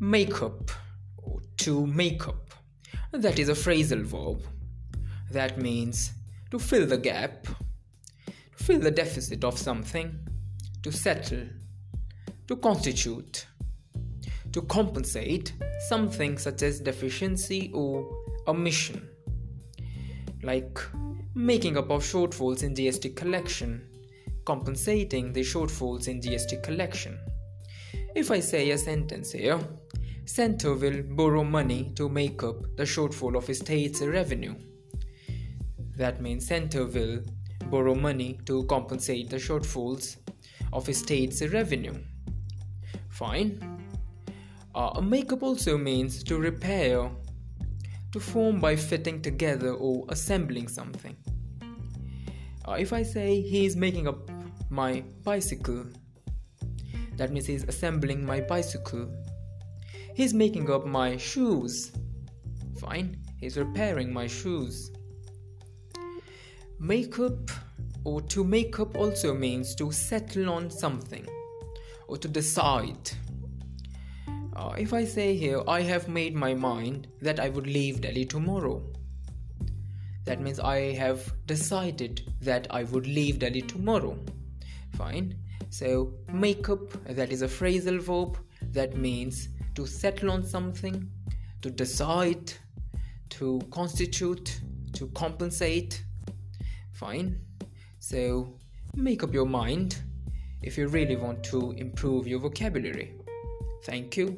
make up or to make up. That is a phrasal verb. That means to fill the gap, to fill the deficit of something, to settle, to constitute, to compensate something such as deficiency or omission, like making up of shortfalls in GST collection, compensating the shortfalls in GST collection. If I say a sentence here, Center will borrow money to make up the shortfall of state's revenue. That means Center will borrow money to compensate the shortfalls of state's revenue. Fine. Uh, makeup also means to repair, to form by fitting together or assembling something. Uh, if I say he is making up my bicycle, that means he's assembling my bicycle. He's making up my shoes. Fine, he's repairing my shoes. Makeup or to make up also means to settle on something or to decide. Uh, if I say here, I have made my mind that I would leave Delhi tomorrow, that means I have decided that I would leave Delhi tomorrow. Fine. So, make up that is a phrasal verb that means to settle on something, to decide, to constitute, to compensate. Fine. So, make up your mind if you really want to improve your vocabulary. Thank you.